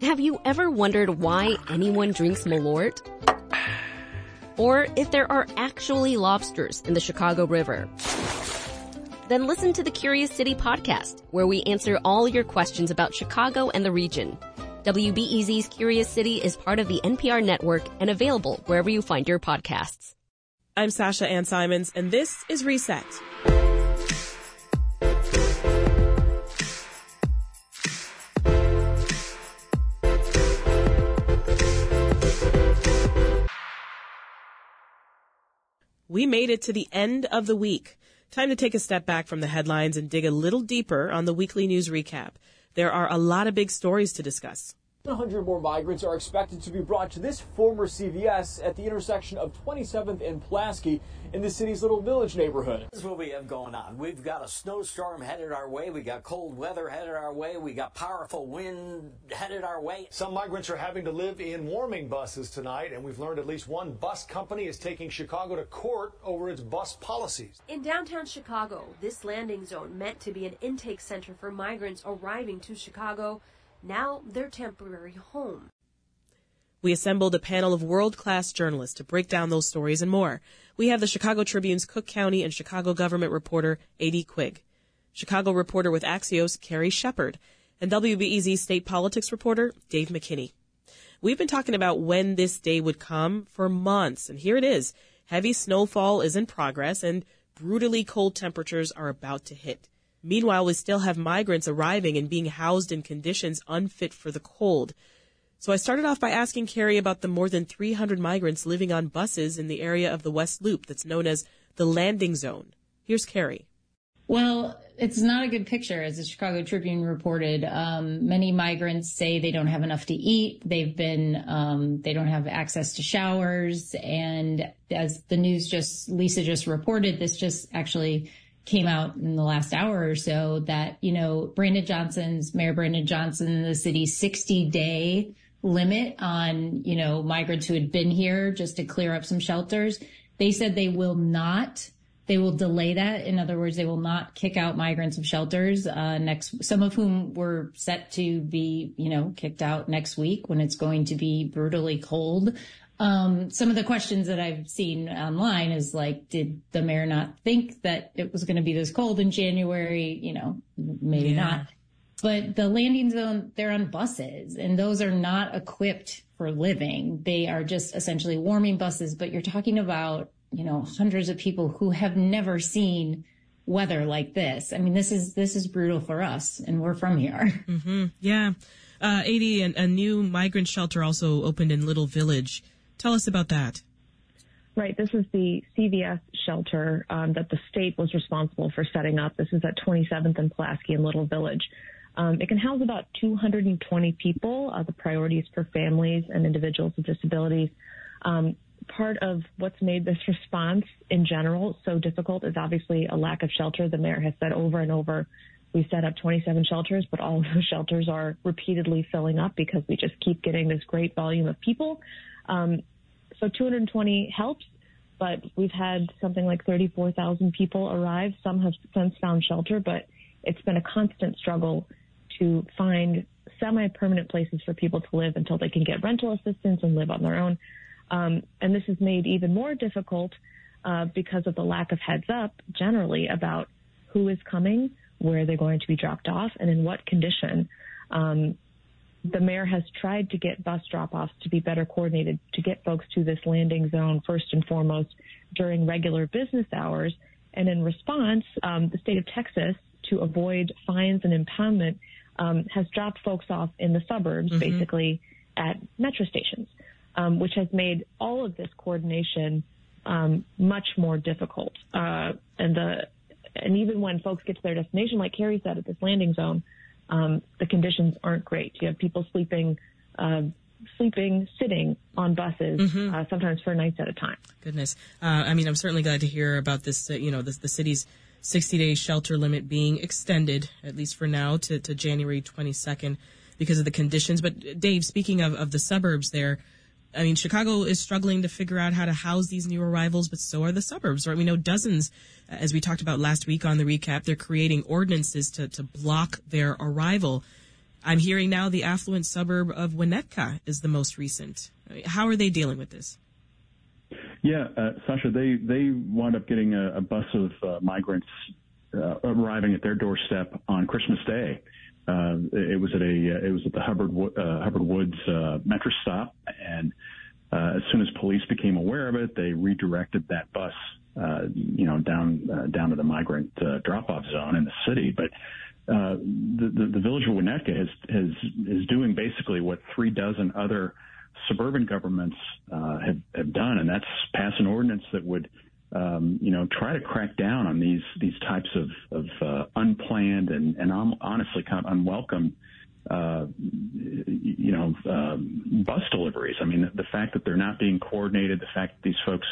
Have you ever wondered why anyone drinks Malort? Or if there are actually lobsters in the Chicago River? Then listen to the Curious City podcast, where we answer all your questions about Chicago and the region. WBEZ's Curious City is part of the NPR network and available wherever you find your podcasts. I'm Sasha Ann Simons, and this is Reset. We made it to the end of the week. Time to take a step back from the headlines and dig a little deeper on the weekly news recap. There are a lot of big stories to discuss. 100 more migrants are expected to be brought to this former CVS at the intersection of 27th and Pulaski in the city's Little Village neighborhood. This is what we have going on. We've got a snowstorm headed our way. We got cold weather headed our way. We got powerful wind headed our way. Some migrants are having to live in warming buses tonight, and we've learned at least one bus company is taking Chicago to court over its bus policies. In downtown Chicago, this landing zone meant to be an intake center for migrants arriving to Chicago now their temporary home. We assembled a panel of world class journalists to break down those stories and more. We have the Chicago Tribune's Cook County and Chicago government reporter, A.D. Quig, Chicago reporter with Axios, Carrie Shepherd, and WBEZ state politics reporter, Dave McKinney. We've been talking about when this day would come for months, and here it is. Heavy snowfall is in progress, and brutally cold temperatures are about to hit. Meanwhile, we still have migrants arriving and being housed in conditions unfit for the cold. So I started off by asking Carrie about the more than 300 migrants living on buses in the area of the West Loop that's known as the landing zone. Here's Carrie. Well, it's not a good picture, as the Chicago Tribune reported. Um, many migrants say they don't have enough to eat. They've been, um, they don't have access to showers. And as the news just, Lisa just reported, this just actually came out in the last hour or so that, you know, Brandon Johnson's, Mayor Brandon Johnson, the city's 60 day limit on, you know, migrants who had been here just to clear up some shelters. They said they will not, they will delay that. In other words, they will not kick out migrants of shelters, uh, next, some of whom were set to be, you know, kicked out next week when it's going to be brutally cold. Um, some of the questions that I've seen online is like, did the mayor not think that it was going to be this cold in January? You know, maybe yeah. not. But the landing zone, they're on buses and those are not equipped for living. They are just essentially warming buses, but you're talking about, you know, hundreds of people who have never seen weather like this. I mean, this is, this is brutal for us and we're from here. Mm-hmm. Yeah. Uh, AD, a new migrant shelter also opened in Little Village. Tell us about that. Right. This is the CVS shelter um, that the state was responsible for setting up. This is at 27th and Pulaski in Little Village. Um, it can house about 220 people. Uh, the priorities for families and individuals with disabilities. Um, part of what's made this response in general so difficult is obviously a lack of shelter. The mayor has said over and over, we set up 27 shelters, but all of those shelters are repeatedly filling up because we just keep getting this great volume of people. Um, so 220 helps, but we've had something like 34,000 people arrive. Some have since found shelter, but it's been a constant struggle to find semi-permanent places for people to live until they can get rental assistance and live on their own. Um, and this is made even more difficult uh, because of the lack of heads up generally about who is coming, where they're going to be dropped off, and in what condition. Um, the mayor has tried to get bus drop-offs to be better coordinated to get folks to this landing zone first and foremost during regular business hours. And in response, um, the state of Texas, to avoid fines and impoundment, um, has dropped folks off in the suburbs, mm-hmm. basically at metro stations, um, which has made all of this coordination um, much more difficult. Uh, and the and even when folks get to their destination, like Carrie said, at this landing zone, um, the conditions aren't great. You have people sleeping, uh, sleeping, sitting on buses, mm-hmm. uh, sometimes for nights at a time. Goodness. Uh, I mean, I'm certainly glad to hear about this, uh, you know, this, the city's 60 day shelter limit being extended, at least for now, to, to January 22nd because of the conditions. But Dave, speaking of, of the suburbs there, I mean, Chicago is struggling to figure out how to house these new arrivals, but so are the suburbs, right? We know dozens, uh, as we talked about last week on the recap, they're creating ordinances to, to block their arrival. I'm hearing now the affluent suburb of Winnetka is the most recent. How are they dealing with this? Yeah, uh, Sasha, they they wound up getting a, a bus of uh, migrants uh, arriving at their doorstep on Christmas Day. Uh, it was at a uh, it was at the Hubbard uh, Hubbard Woods metro stop, and as soon as police became aware of it, they redirected that bus, you know, down down to the migrant drop-off zone in the city. But the, the, the village of Winnetka has has is doing basically what three dozen other suburban governments uh, have, have done, and that's pass an ordinance that would, um, you know, try to crack down on these these types of, of uh, unplanned and, and honestly kind of unwelcome, uh, you know, um, bus deliveries. I mean, the, fact that they're not being coordinated, the fact that these folks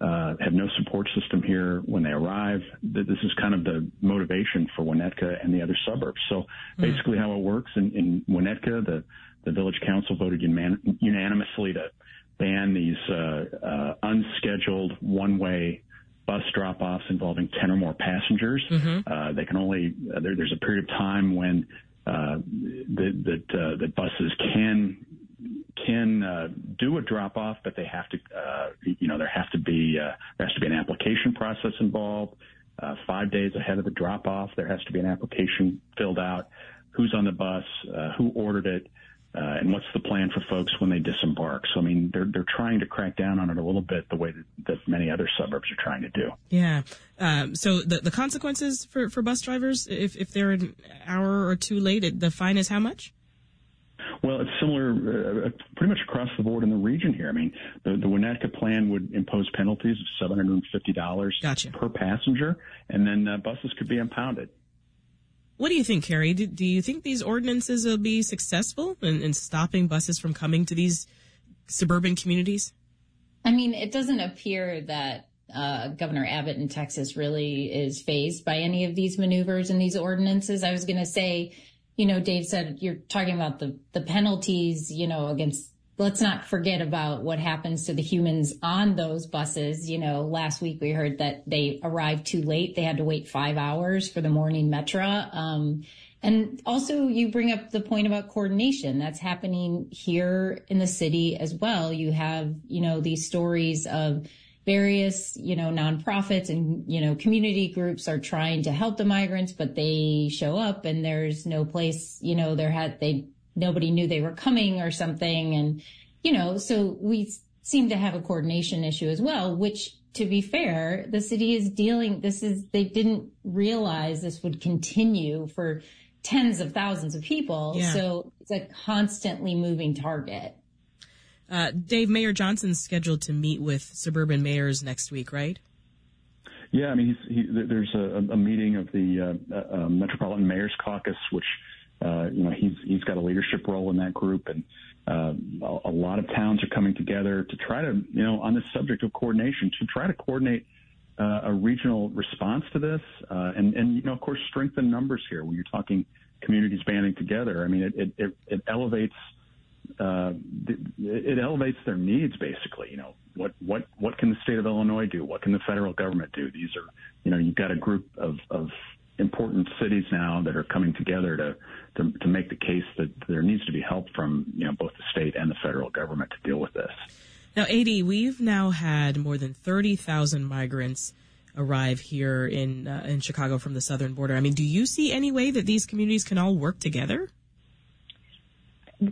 uh, have no support system here when they arrive. This is kind of the motivation for Winnetka and the other suburbs. So mm-hmm. basically, how it works in, in Winnetka, the the village council voted unanimously to ban these uh, uh, unscheduled one-way bus drop-offs involving 10 or more passengers. Mm-hmm. Uh, they can only uh, there, there's a period of time when uh, that that, uh, that buses can can do a drop-off, but they have to you know there has to be there has to be an application process involved. five days ahead of the drop-off, there has to be an application filled out. Who's on the bus? who ordered it? Uh, and what's the plan for folks when they disembark. So, I mean, they're they're trying to crack down on it a little bit, the way that, that many other suburbs are trying to do. Yeah. Um, so the the consequences for, for bus drivers if if they're an hour or two late, the fine is how much? Well, it's similar uh, pretty much across the board in the region here. I mean, the, the Winnetka plan would impose penalties of $750 gotcha. per passenger, and then uh, buses could be impounded. What do you think, Carrie? Do, do you think these ordinances will be successful in, in stopping buses from coming to these suburban communities? I mean, it doesn't appear that uh, Governor Abbott in Texas really is fazed by any of these maneuvers and these ordinances. I was going to say, you know, Dave said you're talking about the the penalties, you know, against let's not forget about what happens to the humans on those buses. You know, last week we heard that they arrived too late. They had to wait five hours for the morning metro. Um, and also you bring up the point about coordination that's happening here in the city as well. You have, you know, these stories of various, you know, nonprofits and, you know, community groups are trying to help the migrants, but they show up and there's no place, you know, there had, they nobody knew they were coming or something. And, you know, so we seem to have a coordination issue as well, which to be fair, the city is dealing, this is, they didn't realize this would continue for tens of thousands of people. Yeah. So it's a constantly moving target. Uh, Dave, Mayor Johnson's scheduled to meet with suburban mayors next week, right? Yeah, I mean, he, there's a, a, meeting of the uh, uh, Metropolitan Mayors Caucus, which uh, you know, he's he's got a leadership role in that group, and uh, a, lot of towns are coming together to try to, you know, on this subject of coordination, to try to coordinate uh, a regional response to this, uh, and and you know, of course, strengthen numbers here. When you're talking communities banding together, I mean, it it, it, it elevates. Uh, it elevates their needs basically. You know, what, what, what can the state of Illinois do? What can the federal government do? These are, you know, you've got a group of, of important cities now that are coming together to, to, to make the case that there needs to be help from you know both the state and the federal government to deal with this. Now, AD, we've now had more than thirty thousand migrants arrive here in uh, in Chicago from the southern border. I mean, do you see any way that these communities can all work together?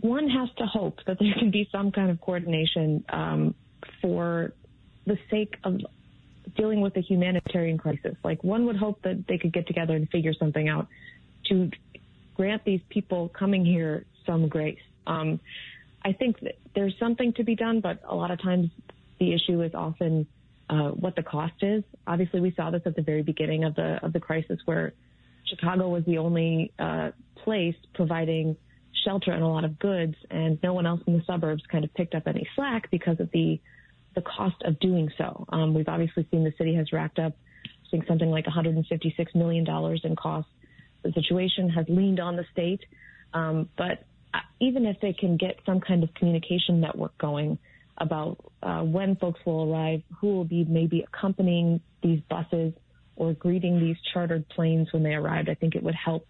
One has to hope that there can be some kind of coordination um, for the sake of dealing with a humanitarian crisis. Like one would hope that they could get together and figure something out to grant these people coming here some grace. Um, I think that there's something to be done, but a lot of times the issue is often uh, what the cost is. Obviously, we saw this at the very beginning of the of the crisis, where Chicago was the only uh, place providing shelter and a lot of goods, and no one else in the suburbs kind of picked up any slack because of the the cost of doing so. Um, we've obviously seen the city has racked up, I think something like 156 million dollars in costs. The situation has leaned on the state, um, but uh, even if they can get some kind of communication network going about uh, when folks will arrive, who will be maybe accompanying these buses or greeting these chartered planes when they arrived, I think it would help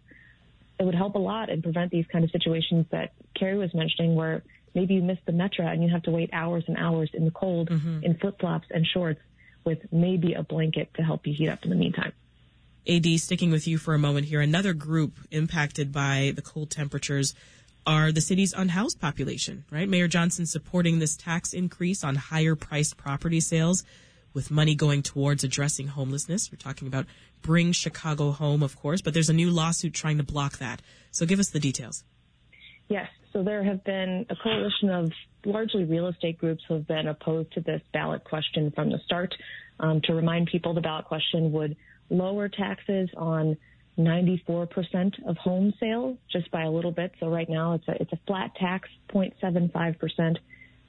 it would help a lot and prevent these kind of situations that Carrie was mentioning where maybe you miss the metro and you have to wait hours and hours in the cold mm-hmm. in flip flops and shorts with maybe a blanket to help you heat up in the meantime. AD, sticking with you for a moment here, another group impacted by the cold temperatures are the city's unhoused population, right? Mayor Johnson supporting this tax increase on higher priced property sales with money going towards addressing homelessness. We're talking about Bring Chicago Home, of course, but there's a new lawsuit trying to block that. So give us the details. Yes. So there have been a coalition of largely real estate groups who have been opposed to this ballot question from the start. Um, to remind people, the ballot question would lower taxes on 94% of home sales just by a little bit. So right now it's a, it's a flat tax, 0.75%.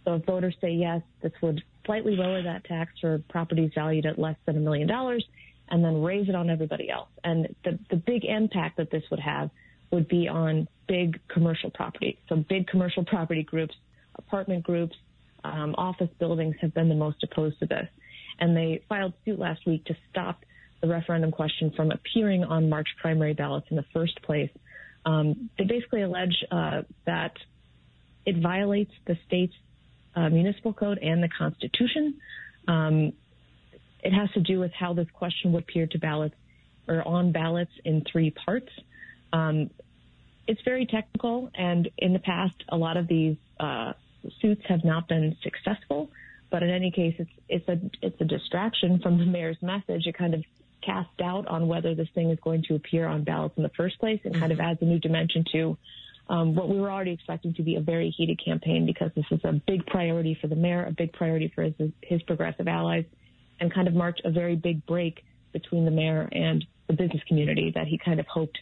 So if voters say yes, this would slightly lower that tax for properties valued at less than a million dollars and then raise it on everybody else. And the, the big impact that this would have would be on big commercial property. So big commercial property groups, apartment groups, um, office buildings have been the most opposed to this. And they filed suit last week to stop the referendum question from appearing on March primary ballots in the first place. Um, they basically allege uh, that it violates the state's uh, municipal code and the Constitution. Um, it has to do with how this question would appear to ballots or on ballots in three parts. Um, it's very technical, and in the past, a lot of these uh, suits have not been successful. But in any case, it's it's a it's a distraction from the mayor's message. It kind of casts doubt on whether this thing is going to appear on ballots in the first place and kind of adds a new dimension to um, what we were already expecting to be a very heated campaign because this is a big priority for the mayor, a big priority for his, his progressive allies, and kind of marked a very big break between the mayor and the business community that he kind of hoped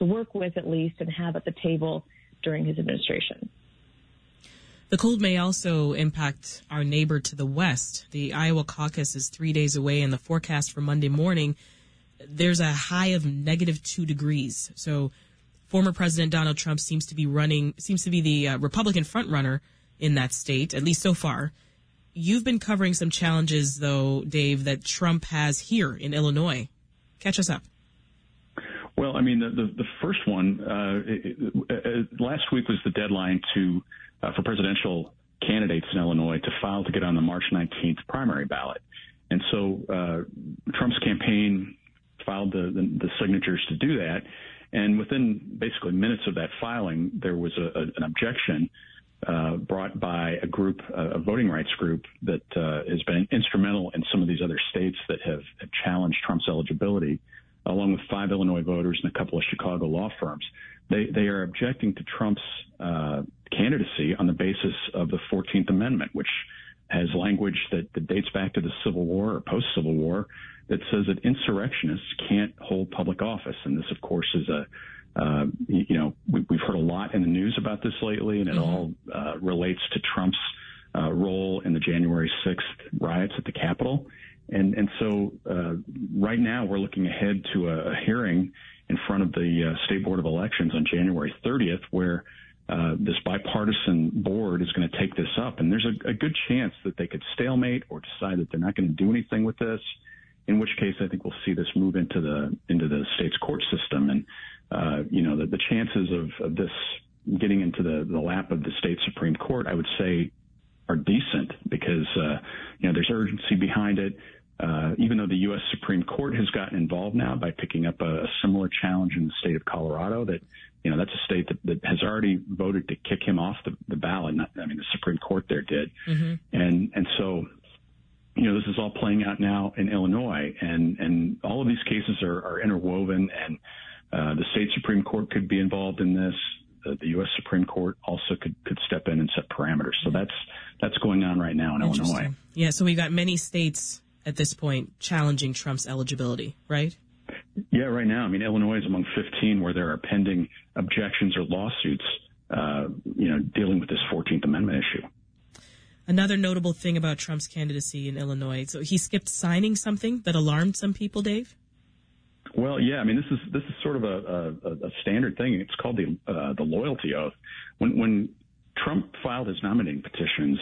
to work with at least and have at the table during his administration. The cold may also impact our neighbor to the west. The Iowa caucus is three days away, and the forecast for Monday morning, there's a high of negative two degrees. So, former President Donald Trump seems to be running, seems to be the uh, Republican frontrunner in that state, at least so far. You've been covering some challenges, though, Dave, that Trump has here in Illinois. Catch us up. Well, I mean, the the, the first one uh, it, it, uh, last week was the deadline to uh, for presidential candidates in Illinois to file to get on the March 19th primary ballot. And so uh, Trump's campaign filed the, the, the, signatures to do that. And within basically minutes of that filing, there was a, a, an objection uh, brought by a group, a voting rights group that uh, has been instrumental in some of these other states that have, have challenged Trump's eligibility, along with five Illinois voters and a couple of Chicago law firms. They they are objecting to Trump's uh, candidacy on the basis of the 14th Amendment, which has language that, that dates back to the Civil War or post Civil War that says that insurrectionists can't hold public office. And this, of course, is a uh, you know we, have heard a lot in the news about this lately, and it mm-hmm. all uh, relates to Trump's uh, role in the January 6th riots at the Capitol. And and so uh, right now we're looking ahead to a, a hearing in front of the uh, State Board of Elections on January 30th, where uh, this bipartisan board is going to take this up. And there's a, a, good chance that they could stalemate or decide that they're not going to do anything with this. In which case, I think we'll see this move into the into the state's court system, and uh, you know the, the chances of, of, this getting into the, the lap of the state supreme court, I would say, are decent because uh, you know there's urgency behind it. Uh, even though the U.S. Supreme Court has gotten involved now by picking up a, a, similar challenge in the state of Colorado, that you know that's a state that, that has already voted to kick him off the, the ballot. Not, I mean, the Supreme Court there did, mm-hmm. and and so you know this is all playing out now in Illinois, and and all of these cases are, are interwoven, and uh, the state Supreme Court could be involved in this. The, the U.S. Supreme Court also could could step in and set parameters. So that's that's going on right now in Illinois. Yeah. So we've got many states at this point challenging Trump's eligibility, right? Yeah, right now. I mean, Illinois is among 15 where there are pending objections or lawsuits, uh, you know, dealing with this 14th Amendment issue. Another notable thing about Trump's candidacy in Illinois, so he skipped signing something that alarmed some people, Dave. Well, yeah, I mean, this is this is sort of a, a, a standard thing. It's called the uh, the loyalty oath. When when Trump filed his nominating petitions,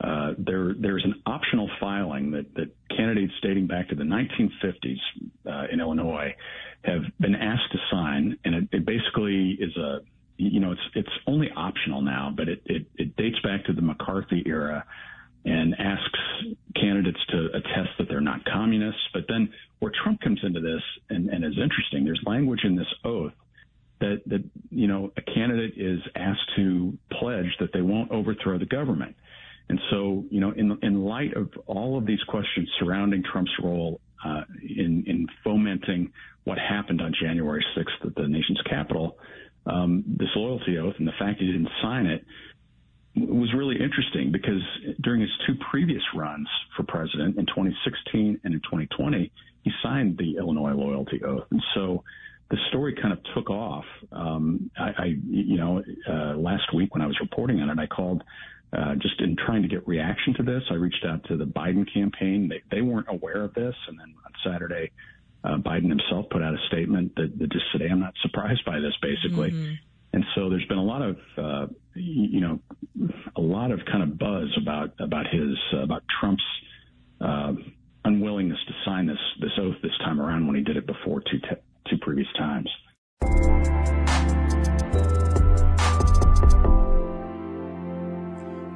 uh, there there's an optional filing that, that candidates dating back to the 1950s uh, in Illinois have been asked to sign, and it, it, basically is a you know it's it's only optional now, but it, it, it dates back to the McCarthy era and asks candidates to attest that they're not communists. But then where Trump comes into this and, and is interesting, there's language in this oath that that you know a candidate is asked to pledge that they won't overthrow the government. And so, you know, in in light of all of these questions surrounding Trump's role uh, in in fomenting what happened on January 6th at the nation's Capitol, um, this loyalty oath and the fact he didn't sign it was really interesting because during his two previous runs for president in 2016 and in 2020, he signed the Illinois loyalty oath, and so the story kind of took off. Um, I, I, you know, uh, last week when I was reporting on it, I called uh, just in trying to get reaction to this. I reached out to the Biden campaign. They, they weren't aware of this. And then on Saturday, uh, Biden himself put out a statement that, that just said, hey, I'm not surprised by this, basically. Mm-hmm. And so there's been a lot of, uh, you know, a lot of kind of buzz about, about his, uh, about Trump's, uh, unwillingness to sign this, this oath this time around when he did it before two, te- two previous times.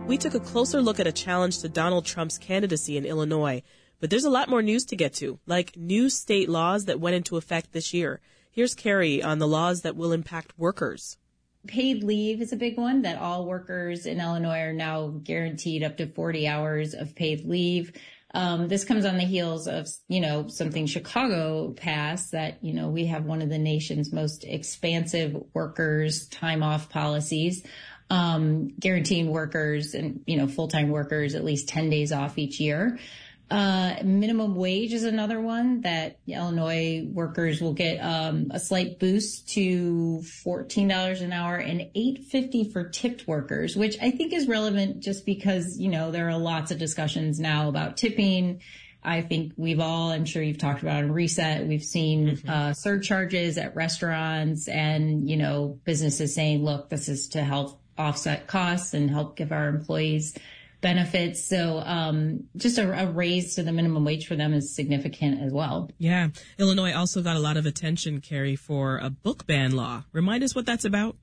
We took a closer look at a challenge to Donald Trump's candidacy in Illinois. But there's a lot more news to get to, like new state laws that went into effect this year. Here's Carrie on the laws that will impact workers. Paid leave is a big one that all workers in Illinois are now guaranteed up to 40 hours of paid leave. Um, this comes on the heels of, you know, something Chicago passed that, you know, we have one of the nation's most expansive workers time off policies um, guaranteeing workers and, you know, full-time workers at least 10 days off each year. Uh, minimum wage is another one that Illinois workers will get um, a slight boost to $14 an hour and $8.50 for tipped workers, which I think is relevant just because, you know, there are lots of discussions now about tipping. I think we've all, I'm sure you've talked about in reset, we've seen mm-hmm. uh, surcharges at restaurants and, you know, businesses saying, look, this is to help offset costs and help give our employees benefits. So um, just a, a, raise to the minimum wage for them is significant as well. Yeah. Illinois also got a lot of attention, Carrie, for a book ban law. Remind us what that's about.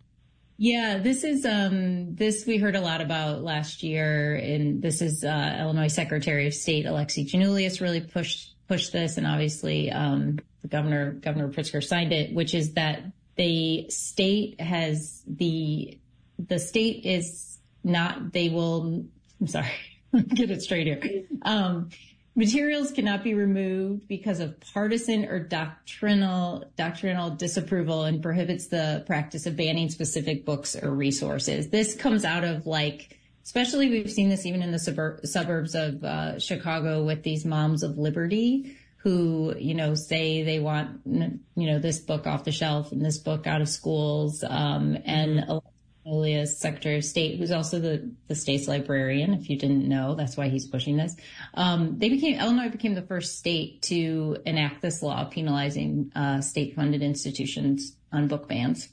Yeah, this is um, this we heard a lot about last year, and this is uh, Illinois Secretary of State Alexi Giannoulias really pushed pushed this, and obviously um, the governor Governor Pritzker signed it, which is that the state has the the state is not, they will, I'm sorry, get it straight here. Um, materials cannot be removed because of partisan or doctrinal, doctrinal disapproval and prohibits the practice of banning specific books or resources. This comes out of like, especially we've seen this even in the suburb, suburbs of uh, Chicago with these moms of liberty who, you know, say they want, you know, this book off the shelf and this book out of schools. Um, and mm-hmm. Giannoulias Secretary of State, who's also the, the state's librarian. If you didn't know, that's why he's pushing this. Um, they became Illinois became the first state to enact this law penalizing uh, state-funded institutions on book bans.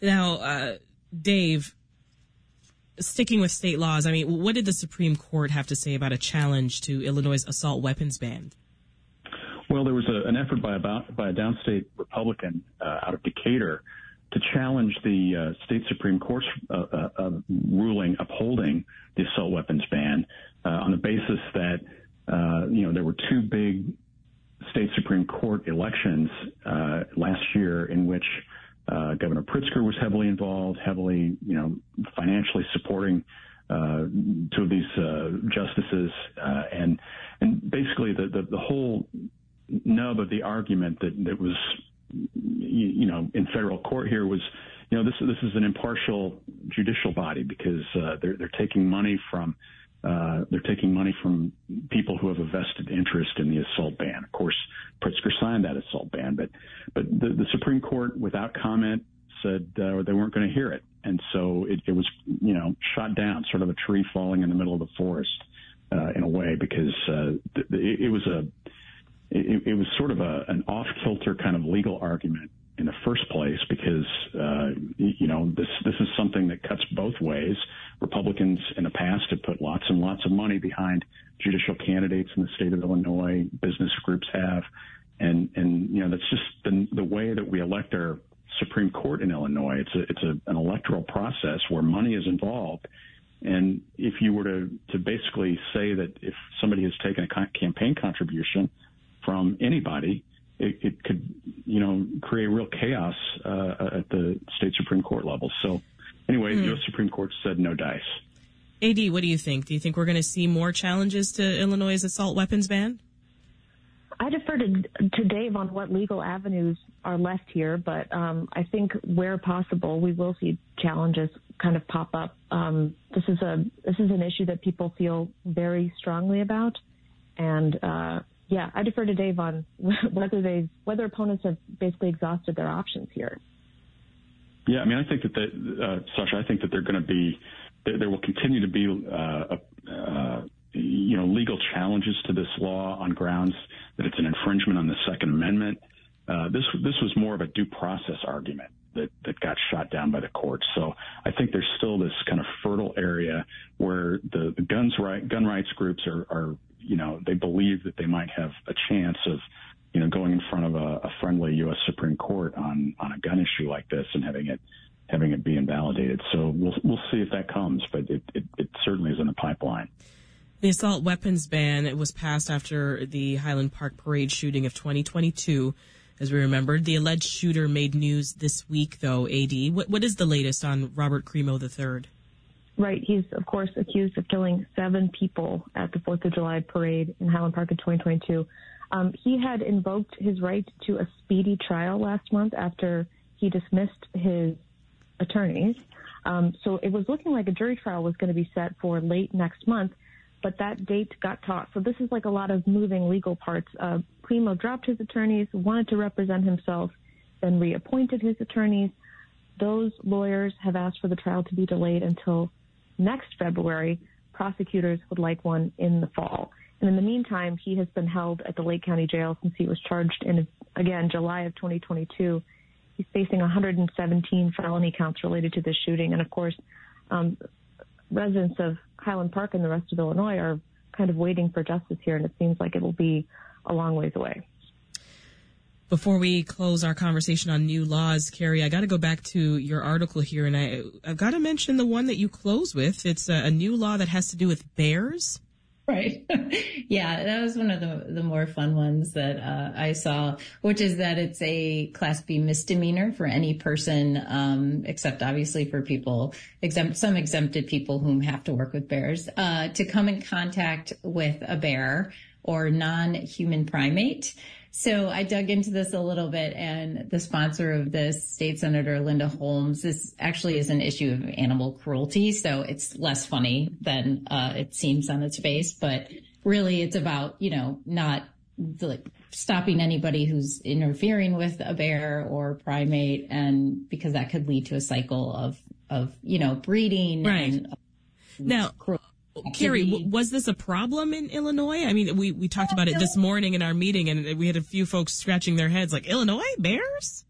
Now, uh, Dave, sticking with state laws, I mean, what did the Supreme Court have to say about a challenge to Illinois' assault weapons ban? Well, there was a, an effort by, about, by a downstate Republican uh, out of Decatur to challenge the uh, state Supreme Court's uh, uh, uh, ruling upholding the assault weapons ban uh, on the basis that uh, you know there were two big state Supreme Court elections last year in which Governor Pritzker was heavily involved, heavily you know financially supporting two of these justices, and and basically the, the the whole nub of the argument that that was you, know, in federal court here was, you know, this this is an impartial judicial body because uh, they're they're taking money from uh, they're taking money from people who have a vested interest in the assault ban. Of course, Pritzker signed that assault ban, but but the, the Supreme Court, without comment, said uh, they weren't going to hear it, and so it, it was you know shot down, sort of a tree falling in the middle of the forest uh, in a way, because uh, th- it was a it, it was sort of a, an off kilter kind of legal argument in the first place because uh, you know this this is something that cuts both ways. Republicans in the past have put lots and lots of money behind judicial candidates in the state of Illinois. Business groups have, and and you know that's just the the way that we elect our Supreme Court in Illinois. It's a it's a, an electoral process where money is involved. And if you were to, to basically say that if somebody has taken a campaign contribution from anybody, it, it could, you know, create real chaos uh, at the state Supreme Court level. So, anyway, mm. the U.S. Supreme Court said no dice. AD, what do you think? Do you think we're going to see more challenges to Illinois' assault weapons ban? I defer to, to Dave on what legal avenues are left here, but um, I think where possible, we will see challenges kind of pop up. Um, this is a this is an issue that people feel very strongly about, and uh, yeah, I defer to Dave on whether they whether opponents have basically exhausted their options here. Yeah, I mean, I think that the, uh, Sasha, I think that they're going to be there, there, will continue to be uh, uh, you know legal challenges to this law on grounds that it's an infringement on the Second Amendment. Uh, this this was more of a due process argument that that got shot down by the courts. So I think there's still this kind of fertile area where the, the guns right gun rights groups are, are you know they believe that they might have a chance of you know going in front of a, a friendly U.S. Supreme Court on on a gun issue like this and having it having it be invalidated. So we'll we'll see if that comes, but it, it, it certainly is in the pipeline. The assault weapons ban it was passed after the Highland Park parade shooting of 2022. As we remembered, the alleged shooter made news this week, though. AD, what what is the latest on Robert Crimo III? Right, he's of course accused of killing seven people at the Fourth of July parade in Highland Park in 2022. Um, he had invoked his right to a speedy trial last month after he dismissed his attorneys. Um, so it was looking like a jury trial was going to be set for late next month but that date got tossed. So this is like a lot of moving legal parts. Uh, Crimo dropped his attorneys, wanted to represent himself, then reappointed his attorneys. Those lawyers have asked for the trial to be delayed until next February. Prosecutors would like one in the fall. And in the meantime, he has been held at the Lake County Jail since he was charged in, again, July of 2022. He's facing 117 felony counts related to this shooting. And of course, um, residents of Highland Park and the rest of Illinois are kind of waiting for justice here, and it seems like it will be a long ways away. Before we close our conversation on new laws, Carrie, I got to go back to your article here, and I, I've got to mention the one that you close with. It's a, a new law that has to do with bears. Right. yeah, that was one of the the more fun ones that uh, I saw, which is that it's a Class B misdemeanor for any person, um, except obviously for people exempt, some exempted people whom have to work with bears, uh, to come in contact with a bear or non-human primate. So I dug into this a little bit and the sponsor of this, State Senator Linda Holmes, this actually is an issue of animal cruelty. So it's less funny than uh, it seems on its face, but really it's about, you know, not like stopping anybody who's interfering with a bear or primate and because that could lead to a cycle of, of, you know, breeding right. and now, cruelty. Carrie, w- was this a problem in Illinois? I mean, we, we talked about it this morning in our meeting and we had a few folks scratching their heads like, Illinois bears?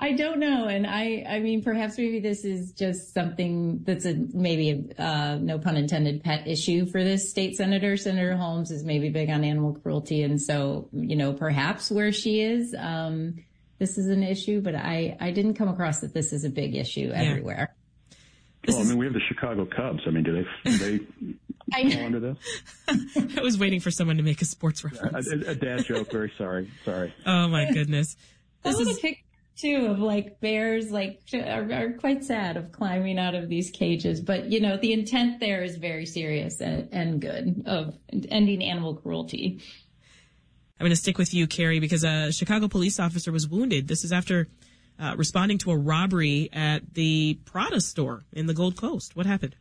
I don't know. And I, I mean, perhaps maybe this is just something that's a, maybe a, uh, no pun intended pet issue for this state senator. Senator Holmes is maybe big on animal cruelty. And so, you know, perhaps where she is, um, this is an issue, but I, I didn't come across that this is a big issue yeah. everywhere. Well, I mean, we have the Chicago Cubs. I mean, do they do they I, fall under this? I was waiting for someone to make a sports reference. A, a dad joke. Very sorry. Sorry. Oh my goodness. This is a picture too of like bears, like are, are, quite sad of climbing out of these cages. But you know, the intent there is very serious and, and good of ending animal cruelty. I'm going to stick with you, Carrie, because a Chicago police officer was wounded. This is after uh, responding to a robbery at the Prada store in the Gold Coast. What happened?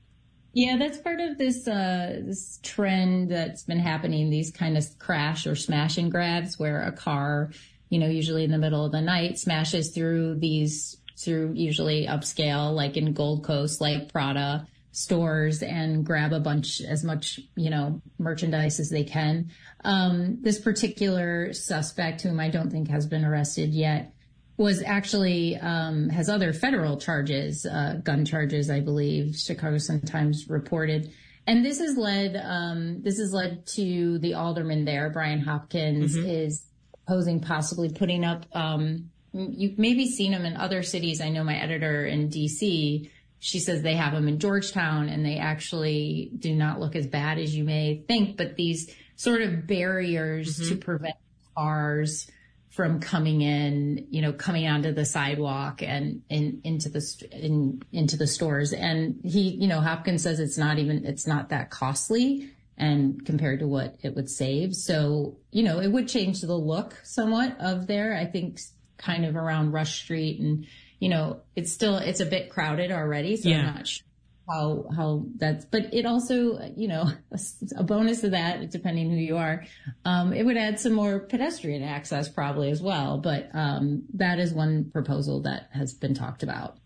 Yeah, that's part of this uh, this trend that's been happening. These kind of crash or smash and grabs, where a car, you know, usually in the middle of the night, smashes through these through usually upscale, like in Gold Coast, like Prada stores, and grab a bunch as much you know merchandise as they can. Um, this particular suspect, whom I don't think has been arrested yet, was actually um, has other federal charges, uh, gun charges, I believe. Chicago Sun Times reported, and this has led um, this has led to the alderman there, Brian Hopkins, mm-hmm. is posing possibly putting up. Um, you've maybe seen him in other cities. I know my editor in D.C. She says they have them in Georgetown, and they actually do not look as bad as you may think. But these sort of barriers mm-hmm. to prevent cars from coming in, you know, coming onto the sidewalk and in, into the in, into the stores. And he, you know, Hopkins says it's not even it's not that costly and compared to what it would save. So, you know, it would change the look somewhat of there. I think kind of around Rush Street and, you know, it's still it's a bit crowded already. So yeah. I'm not sure how how that's but it also you know a, bonus of that depending who you are um, it would add some more pedestrian access probably as well but um, that is one proposal that has been talked about.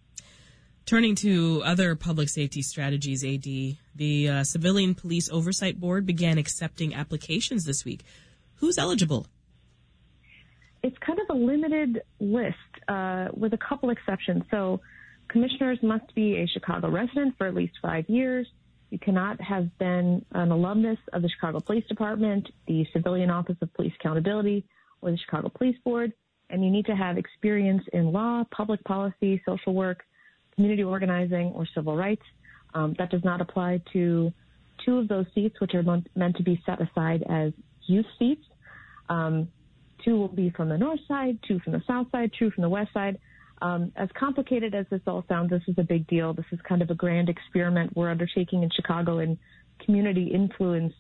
Turning to other public safety strategies AD the uh, civilian police oversight board began accepting applications this week. Who's eligible? It's kind of a limited list uh, with a couple exceptions. So Commissioners must be a Chicago resident for at least five years. You cannot have been an alumnus of the Chicago Police Department, the Civilian Office of Police Accountability, or the Chicago Police Board. And you need to have experience in law, public policy, social work, community organizing, or civil rights. Um, that does not apply to two of those seats, which are meant to be set aside as youth seats. Um, two will be from the north side, two from the south side, two from the west side. Um, as complicated as this all sounds, this is a big deal. This is kind of a grand experiment we're undertaking in Chicago and community influence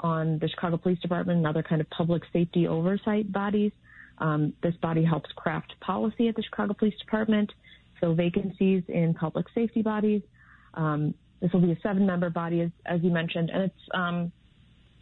on the Chicago Police Department and other kind of public safety oversight bodies. Um, this body helps craft policy at the Chicago Police Department, fill vacancies in public safety bodies. Um, this will be a seven-member body, as, as you mentioned, and it's um,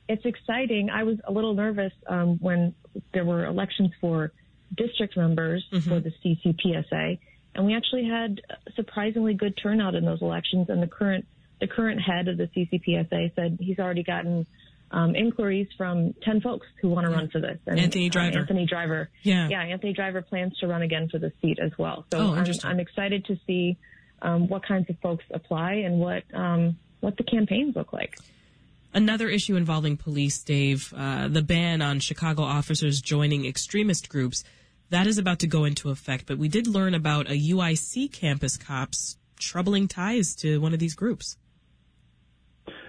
it's exciting. I was a little nervous um, when there were elections for district members mm-hmm. for the CCPSA, and we actually had surprisingly good turnout in those elections. And the current the current head of the CCPSA said he's already gotten um, inquiries from 10 folks who want to run for this. And, Anthony uh, Driver. Uh, Anthony Driver. Yeah. Yeah, Anthony Driver plans to run again for the seat as well. So oh, I'm, I'm, excited to see um, what kinds of folks apply and what um, what the campaigns look like. Another issue involving police, Dave, uh, the ban on Chicago officers joining extremist groups. That is about to go into effect, but we did learn about a UIC campus cop's troubling ties to one of these groups.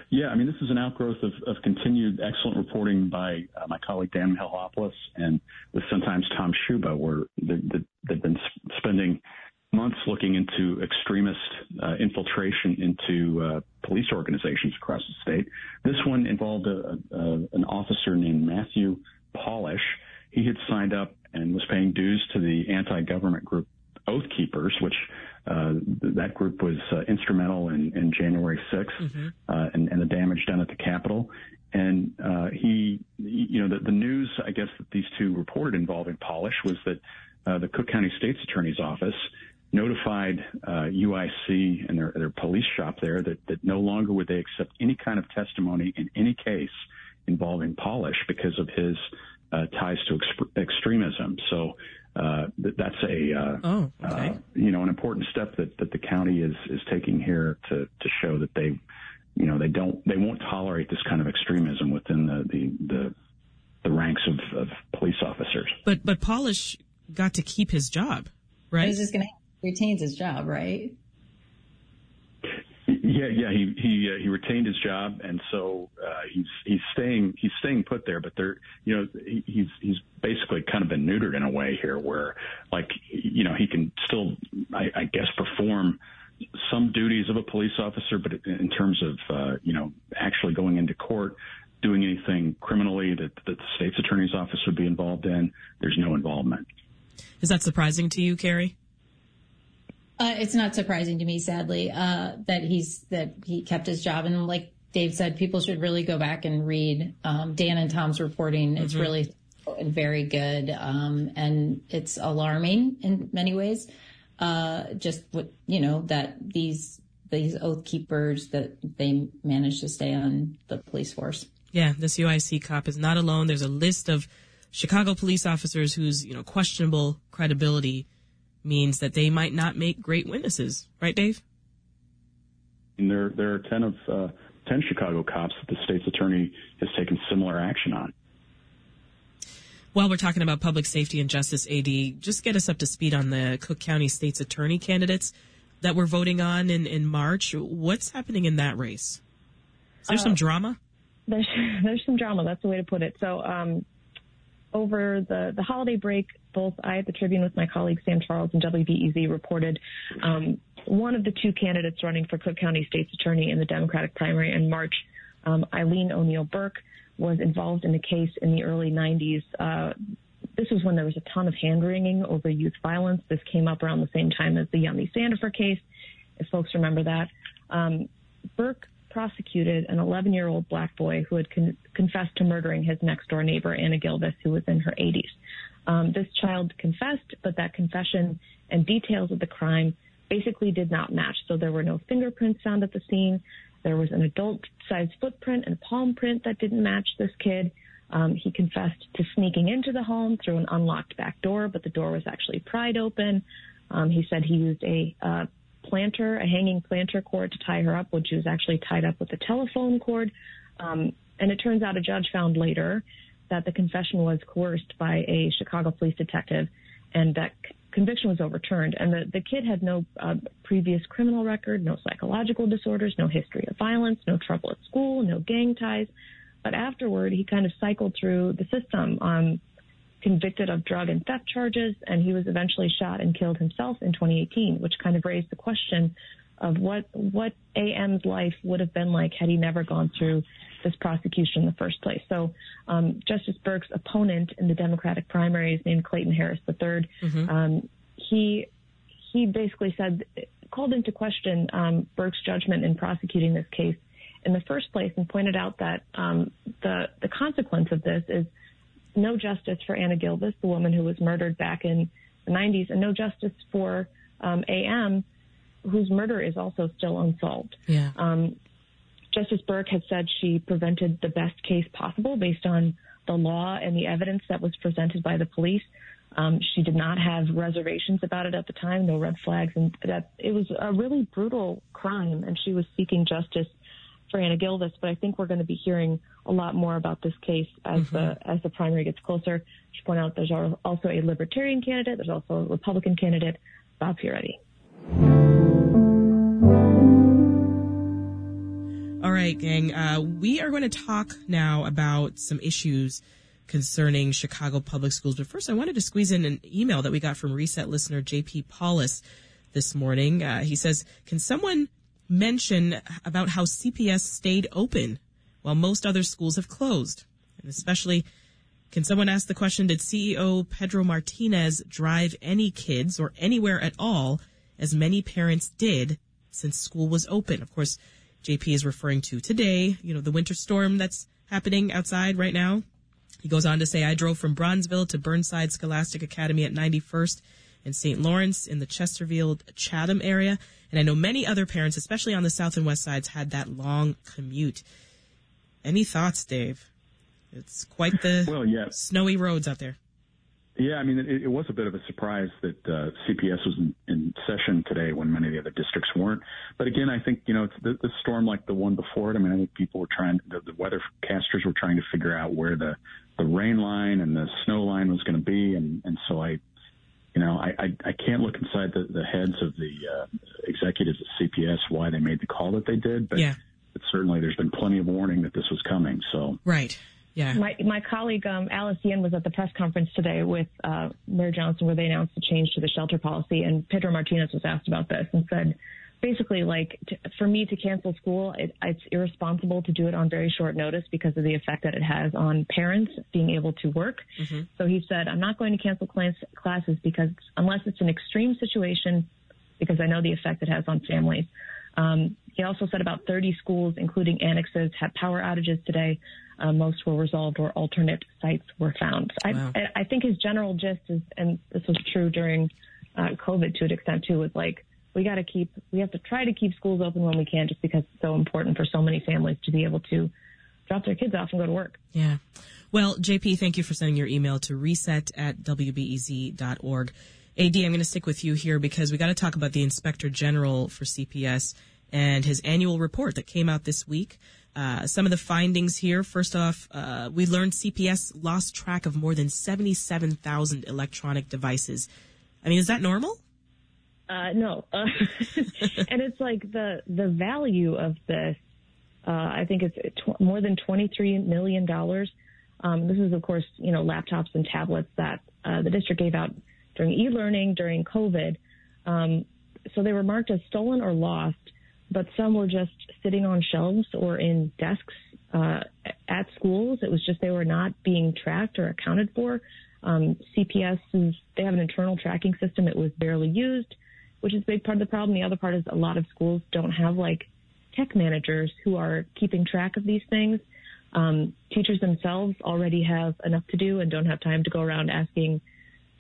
Yeah, I mean, this is an outgrowth of, of continued excellent reporting by uh, my colleague Dan Mihalopoulos and with sometimes Tom Schuba, where they've been spending months looking into extremist uh, infiltration into uh, police organizations across the state. This one involved a, a, an officer named Matthew Polish. He had signed up and was paying dues to the anti-government group Oath Keepers, which uh, that group was uh, instrumental in, in, January 6th mm-hmm. uh, and, and, the damage done at the Capitol. And uh, he, you know, the, the, news, I guess, that these two reported involving Polish was that uh, the Cook County State's Attorney's Office notified UIC uh, and their, their police shop there that, that no longer would they accept any kind of testimony in any case involving Polish because of his uh, ties to exp- extremism. So uh, th- that's a uh, oh, okay. Uh, you know an important step that, that the county is is taking here to to show that they you know they don't they won't tolerate this kind of extremism within the the the, the ranks of, of police officers. But but Polish got to keep his job, right? He's just going to retains his job, right? Yeah, yeah, he he uh, he retained his job, and so uh, he's he's staying he's staying put there. But there, you know, he, he's he's basically kind of been neutered in a way here, where like you know he can still, I, I guess, perform some duties of a police officer, but in terms of uh, you know actually going into court, doing anything criminally that that the state's attorney's office would be involved in, there's no involvement. Is that surprising to you, Carrie? Uh, it's not surprising to me, sadly, uh, that he's that he kept his job. And like Dave said, people should really go back and read um, Dan and Tom's reporting. It's mm-hmm. really very good, um, and it's alarming in many ways. Uh, just what you know that these these oath keepers that they managed to stay on the police force. Yeah, this UIC cop is not alone. There's a list of Chicago police officers whose you know questionable credibility means that they might not make great witnesses, right, Dave? And there, there are 10 of, uh, 10 Chicago cops that the state's attorney has taken similar action on. While we're talking about public safety and justice, AD, just get us up to speed on the Cook County State's Attorney candidates that we're voting on in, in March. What's happening in that race? Is there uh, some drama? There's, there's some drama. That's the way to put it. So, um, over the, the holiday break, both I at the Tribune with my colleague Sam Charles and WBEZ reported um, one of the two candidates running for Cook County State's Attorney in the Democratic primary in March, um, Eileen O'Neill Burke, was involved in a case in the early 90s. Uh, this was when there was a ton of hand wringing over youth violence. This came up around the same time as the Yummy Sandifer case, if folks remember that. Um, Burke prosecuted an 11 year old black boy who had con- confessed to murdering his next door neighbor, Anna Gilvis, who was in her 80s. Um, this child confessed, but that confession and details of the crime basically did not match. So there were no fingerprints found at the scene. There was an adult sized footprint and a palm print that didn't match this kid. Um, he confessed to sneaking into the home through an unlocked back door, but the door was actually pried open. Um, he said he used a uh, planter, a hanging planter cord to tie her up, she was actually tied up with a telephone cord. Um, and it turns out a judge found later that the confession was coerced by a Chicago police detective and that conviction was overturned. And the, the kid had no uh, previous criminal record, no psychological disorders, no history of violence, no trouble at school, no gang ties. But afterward, he kind of cycled through the system, um, convicted of drug and theft charges, and he was eventually shot and killed himself in 2018, which kind of raised the question of what what AM's life would have been like had he never gone through this prosecution in the first place. So um, Justice Burke's opponent in the Democratic primaries, named Clayton Harris III, mm-hmm. um, he he basically said called into question um, Burke's judgment in prosecuting this case in the first place, and pointed out that um, the the consequence of this is no justice for Anna Gilvis, the woman who was murdered back in the 90s, and no justice for um, AM, whose murder is also still unsolved. Yeah. Um, Justice Burke had said she prevented the best case possible based on the law and the evidence that was presented by the police. Um, she did not have reservations about it at the time, no red flags, and that it was a really brutal crime, and she was seeking justice for Anna Gilvis. But I think we're going to be hearing a lot more about this case as mm-hmm. the as the primary gets closer. Should point out there's also a Libertarian candidate, there's also a Republican candidate, Bob Fioretti. Right, gang. Uh, we are going to talk now about some issues concerning Chicago public schools. But first, I wanted to squeeze in an email that we got from Reset listener JP Paulus this morning. Uh, he says, "Can someone mention about how CPS stayed open while most other schools have closed, and especially." Can someone ask the question, did CEO Pedro Martinez drive any kids or anywhere at all as many parents did since school was open? Of course, JP is referring to today, you know, the winter storm that's happening outside right now. He goes on to say, I drove from Bronzeville to Burnside Scholastic Academy at 91st and St. Lawrence in the Chesterfield Chatham area. And I know many other parents, especially on the south and west sides, had that long commute. Any thoughts, Dave? It's quite the well, yeah. snowy roads out there. Yeah, I mean, it, it was a bit of a surprise that uh, CPS was in, in, session today when many of the other districts weren't. But again, I think you know it's the, the storm like the one before it. I mean, I think people were trying, the, the weathercasters were trying to figure out where the the rain line and the snow line was going to be, and and so I, you know, I I, I can't look inside the, the heads of the uh, executives at CPS why they made the call that they did, but. Yeah. But certainly, there's been plenty of warning that this was coming. So right, yeah. My my colleague um, Alice Yin was at the press conference today with uh, Mayor Johnson, where they announced the change to the shelter policy, and Pedro Martinez was asked about this and said, basically, like to, for me to cancel school, it, it's irresponsible to do it on very short notice because of the effect that it has on parents being able to work. Mm-hmm. So he said, I'm not going to cancel class, classes because unless it's an extreme situation, because I know the effect it has on families. Um, he also said about 30 schools, including annexes, had power outages today. Uh, most were resolved or alternate sites were found. Wow. I, I, think his general gist is, and this was true during uh, COVID to an extent too, was like, we got to keep, we have to try to keep schools open when we can just because it's so important for so many families to be able to drop their kids off and go to work. Yeah. Well, JP, thank you for sending your email to reset at wbez.org. AD, I'm going to stick with you here because we got to talk about the Inspector General for CPS and his annual report that came out this week. Uh, some of the findings here. First off, uh, we learned CPS lost track of more than 77,000 electronic devices. I mean, is that normal? Uh, no, uh, and it's like the the value of this. Uh, I think it's tw- more than twenty three million dollars. Um, this is, of course, you know, laptops and tablets that the district gave out during e-learning during COVID. Um, so they were marked as stolen or lost, but some were just sitting on shelves or in desks uh, at schools. It was just they were not being tracked or accounted for. Um, CPS is they have an internal tracking system. It was barely used which is a big part of the problem. The other part is a lot of schools don't have like tech managers who are keeping track of these things. Um, teachers themselves already have enough to do and don't have time to go around asking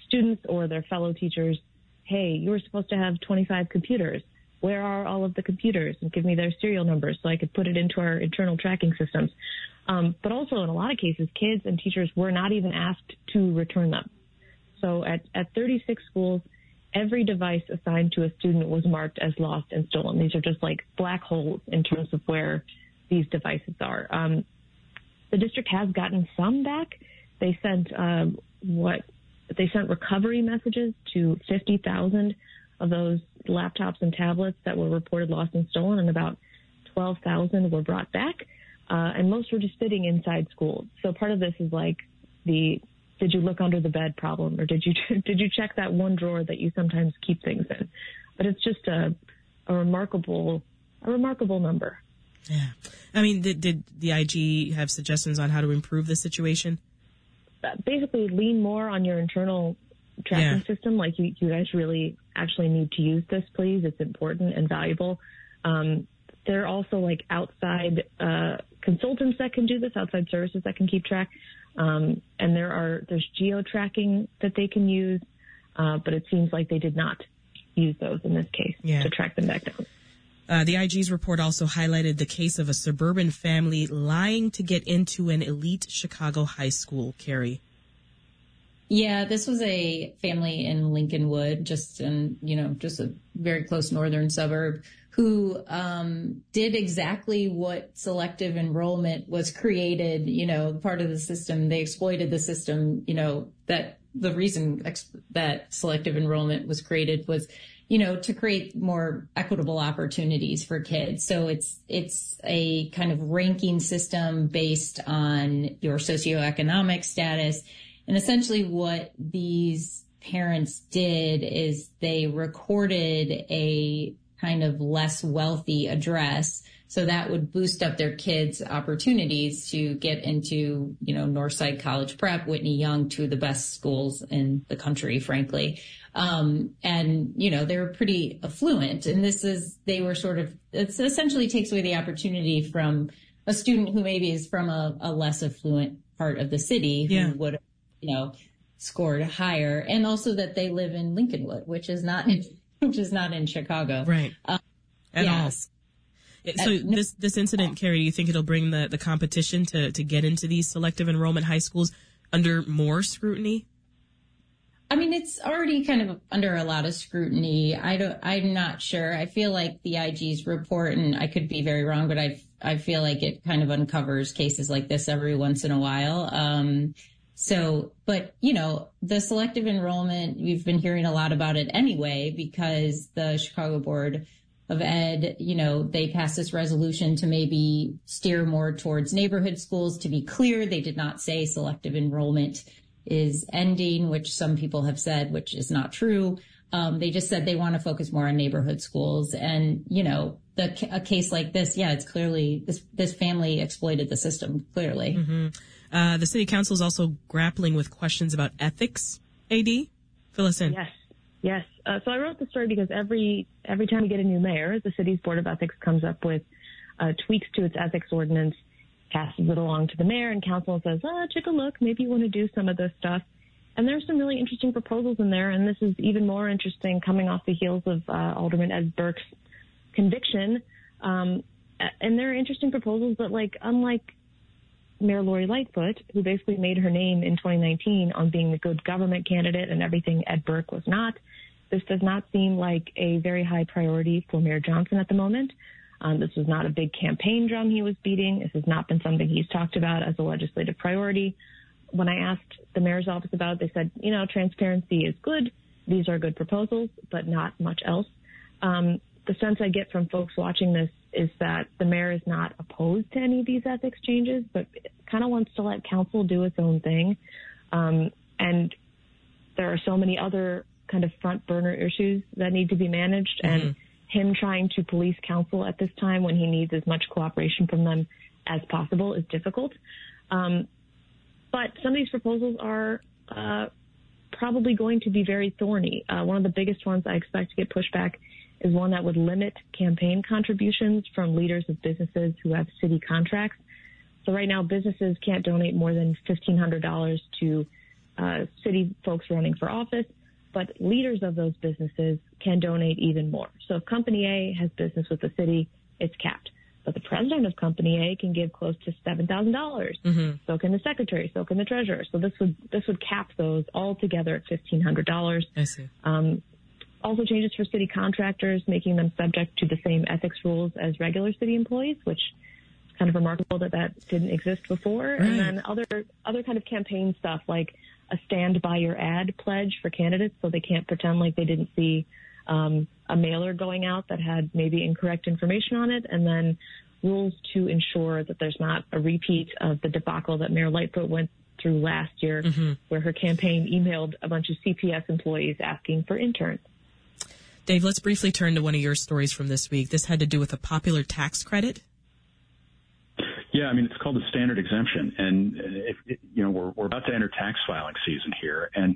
students or their fellow teachers, hey, you were supposed to have 25 computers. Where are all of the computers? And give me their serial numbers so I could put it into our internal tracking systems. Um, but also, in a lot of cases, kids and teachers were not even asked to return them. So at, at 36 schools, every device assigned to a student was marked as lost and stolen. These are just like black holes in terms of where these devices are. Um, the district has gotten some back. They sent um, what they sent recovery messages to 50,000 of those laptops and tablets that were reported lost and stolen, and about 12,000 were brought back. Uh, and most were just sitting inside schools. So part of this is like the did you look under the bed problem or did you did you check that one drawer that you sometimes keep things in but it's just a a remarkable a remarkable number yeah i mean did, did the ig have suggestions on how to improve the situation uh, basically lean more on your internal tracking yeah. system like you, you guys really actually need to use this please it's important and valuable um, there are also like outside uh, consultants that can do this outside services that can keep track um, and there are there's geo tracking that they can use, uh, but it seems like they did not use those in this case yeah. to track them back down. Uh, the IG's report also highlighted the case of a suburban family lying to get into an elite Chicago high school. Carrie. Yeah, this was a family in Lincolnwood, just in, you know, just a very close northern suburb who um, did exactly what selective enrollment was created, you know, part of the system. They exploited the system, you know, that the reason ex- that selective enrollment was created was, you know, to create more equitable opportunities for kids. So it's, it's a kind of ranking system based on your socioeconomic status. And essentially what these parents did is they recorded a kind of less wealthy address. So that would boost up their kids' opportunities to get into, you know, Northside College Prep, Whitney Young, two of the best schools in the country, frankly. Um, and, you know, they were pretty affluent. And this is, they were sort of, it essentially takes away the opportunity from a student who maybe is from a, a less affluent part of the city who yeah. would, you know, scored higher. And also that they live in Lincolnwood, which is not which is not in Chicago. Right. Um, At yes. all. So this this incident, Carrie, do you think it'll bring the, the competition to, to get into these selective enrollment high schools under more scrutiny? I mean, it's already kind of under a lot of scrutiny. I don't, I'm not sure. I feel like the IG's report, and I could be very wrong, but I, I feel like it kind of uncovers cases like this every once in a while. Um, so, but you know, the selective enrollment, we've been hearing a lot about it anyway, because the Chicago Board of Ed, you know, they passed this resolution to maybe steer more towards neighborhood schools. To be clear, they did not say selective enrollment is ending, which some people have said, which is not true. Um, they just said they want to focus more on neighborhood schools. And, you know, the, a case like this, yeah, it's clearly this, this family exploited the system, clearly. Mm-hmm. Uh, the city council is also grappling with questions about ethics. AD, fill us in. Yes, yes. Uh, so I wrote the story because every every time we get a new mayor, the city's board of ethics comes up with uh, tweaks to its ethics ordinance, passes it along to the mayor, and council and says, "Ah, take a look. Maybe you want to do some of this stuff." And there's some really interesting proposals in there, and this is even more interesting coming off the heels of uh, Alderman Ed Burke's conviction. Um, and there are interesting proposals that, like, unlike Mayor Lori Lightfoot, who basically made her name in 2019 on being the good government candidate and everything Ed Burke was not. This does not seem like a very high priority for Mayor Johnson at the moment. Um, this was not a big campaign drum he was beating. This has not been something he's talked about as a legislative priority. When I asked the mayor's office about it, they said, you know, transparency is good. These are good proposals, but not much else. Um, the sense I get from folks watching this is that the mayor is not opposed to any of these ethics changes, but kind of wants to let council do its own thing. Um, and there are so many other kind of front burner issues that need to be managed. Mm-hmm. And him trying to police council at this time when he needs as much cooperation from them as possible is difficult. Um, but some of these proposals are uh, probably going to be very thorny. Uh, one of the biggest ones I expect to get pushed back is one that would limit campaign contributions from leaders of businesses who have city contracts. So right now, businesses can't donate more than $1,500 to uh, city folks running for office but leaders of those businesses can donate even more. So if Company A has business with the city, it's capped. But the president of Company A can give close to seven thousand dollars. Mm-hmm. So can the secretary. So can the treasurer. So this would this would cap those all together at fifteen hundred dollars. I see. Um, also changes for city contractors, making them subject to the same ethics rules as regular city employees, which is kind of remarkable that that didn't exist before. Right. And then other other kind of campaign stuff like a stand by your ad pledge for candidates so they can't pretend like they didn't see um, a mailer going out that had maybe incorrect information on it, and then rules to ensure that there's not a repeat of the debacle that Mayor Lightfoot went through last year, mm-hmm. where her campaign emailed a bunch of CPS employees asking for interns. Dave, let's briefly turn to one of your stories from this week. This had to do with a popular tax credit. Yeah, I mean it's called the standard exemption, and if, you know we're we're about to enter tax filing season here, and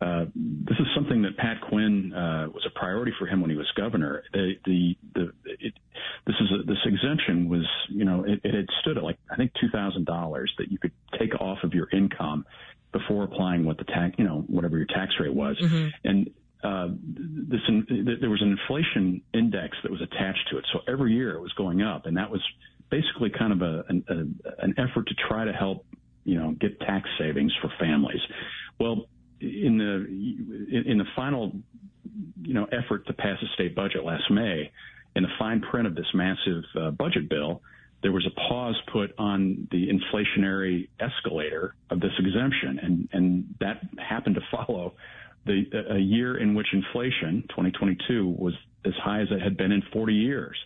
uh, this is something that Pat Quinn uh, was a priority for him when he was governor. The the, the it, this is a, this exemption was you know it, it had stood at like I think two thousand dollars that you could take off of your income before applying what the tax you know whatever your tax rate was, mm-hmm. and uh, this there was an inflation index that was attached to it. So every year it was going up, and that was basically kind of a, an, a, an effort to try to help, you know, get tax savings for families. Well, in the in the final, you know, effort to pass a state budget last May, in the fine print of this massive uh, budget bill, there was a pause put on the inflationary escalator of this exemption, and and that happened to follow the a year in which inflation, 2022, was as high as it had been in 40 years.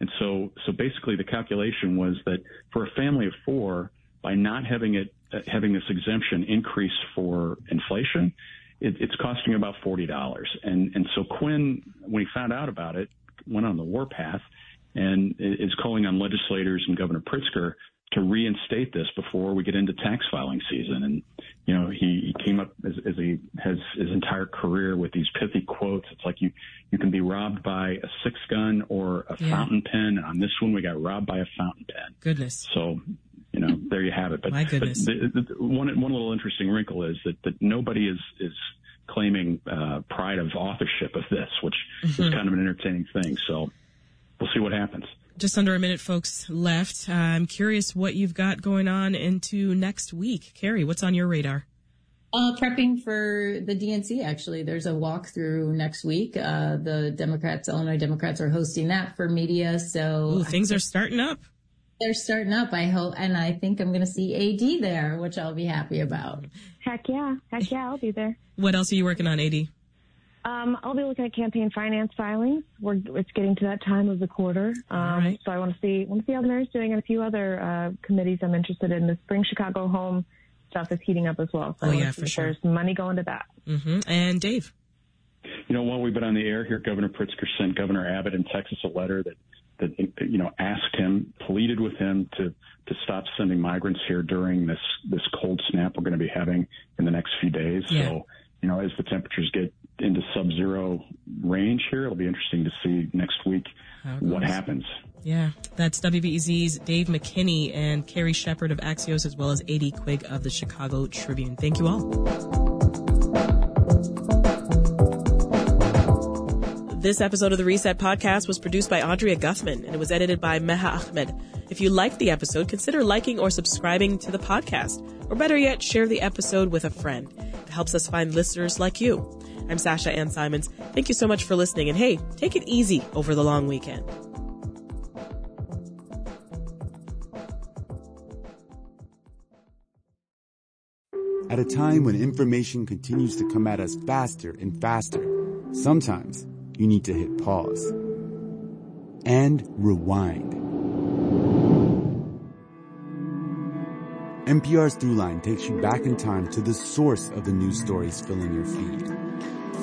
And so, so basically the calculation was that for a family of four, by not having it, having this exemption increase for inflation, it, it's costing about $40. And, and so Quinn, when he found out about it, went on the warpath and is calling on legislators and Governor Pritzker to reinstate this before we get into tax filing season. And, you know, he, he came up as, as he has his entire career with these pithy quotes. It's like you, you can be robbed by a six gun or a yeah. fountain pen. And on this one, we got robbed by a fountain pen. Goodness. So, you know, there you have it. But, My goodness. But the, the, one, one little interesting wrinkle is that, that nobody is, is, claiming uh, pride of authorship of this, which mm-hmm. is kind of an entertaining thing. So we'll see what happens just under a minute, folks, left. Uh, I'm curious what you've got going on into next week. Carrie, what's on your radar? Uh, prepping for the DNC, actually. There's a walkthrough next week. Uh, the Democrats, Illinois Democrats, are hosting that for media. So Ooh, things are starting up. They're starting up, I hope. And I think I'm going to see AD there, which I'll be happy about. Heck yeah. Heck yeah, I'll be there. What else are you working on, AD? Um, I'll be looking at campaign finance filings. We're it's getting to that time of the quarter, um, so I want to see want to see how the mayor's doing, and a few other uh, committees I'm interested in. The Bring Chicago Home stuff is heating up as well. So oh yeah, for sure. There's money going to that. Mm-hmm. And Dave. You know, while we've been on the air here, Governor Pritzker sent Governor Abbott in Texas a letter that that you know asked him, pleaded with him to to stop sending migrants here during this this cold snap we're going to be having in the next few days. Yeah. So you know, as the temperatures get into sub-zero range here, it'll be interesting to see next week what happens. Yeah, that's WBEZ's Dave McKinney and Carrie Shepherd of Axios, as well as AD Quig of the Chicago Tribune. Thank you all. This episode of the Reset Podcast was produced by Andrea Guthmann and it was edited by Meha Ahmed. If you liked the episode, consider liking or subscribing to the podcast. Or better yet, share the episode with a friend. It helps us find listeners like you. I'm Sasha Ann Simons. Thank you so much for listening. And hey, take it easy over the long weekend. At a time when information continues to come at us faster and faster, sometimes you need to hit pause and rewind. NPR's Throughline takes you back in time to the source of the news stories filling your feed.